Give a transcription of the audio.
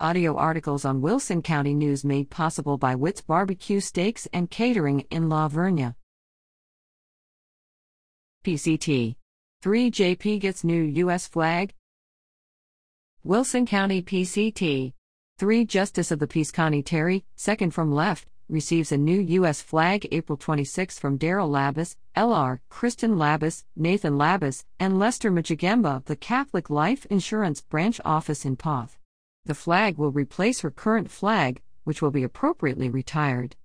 Audio articles on Wilson County News made possible by Witt's Barbecue Steaks and Catering in La Vernia. PCT 3JP gets new U.S. flag. Wilson County PCT 3 Justice of the Peace Connie Terry, second from left, receives a new U.S. flag April 26 from Daryl Labus, L.R., Kristen Labus, Nathan Labus, and Lester Moczygemba of the Catholic Life Insurance Branch Office in Poth. The flag will replace her current flag, which will be appropriately retired.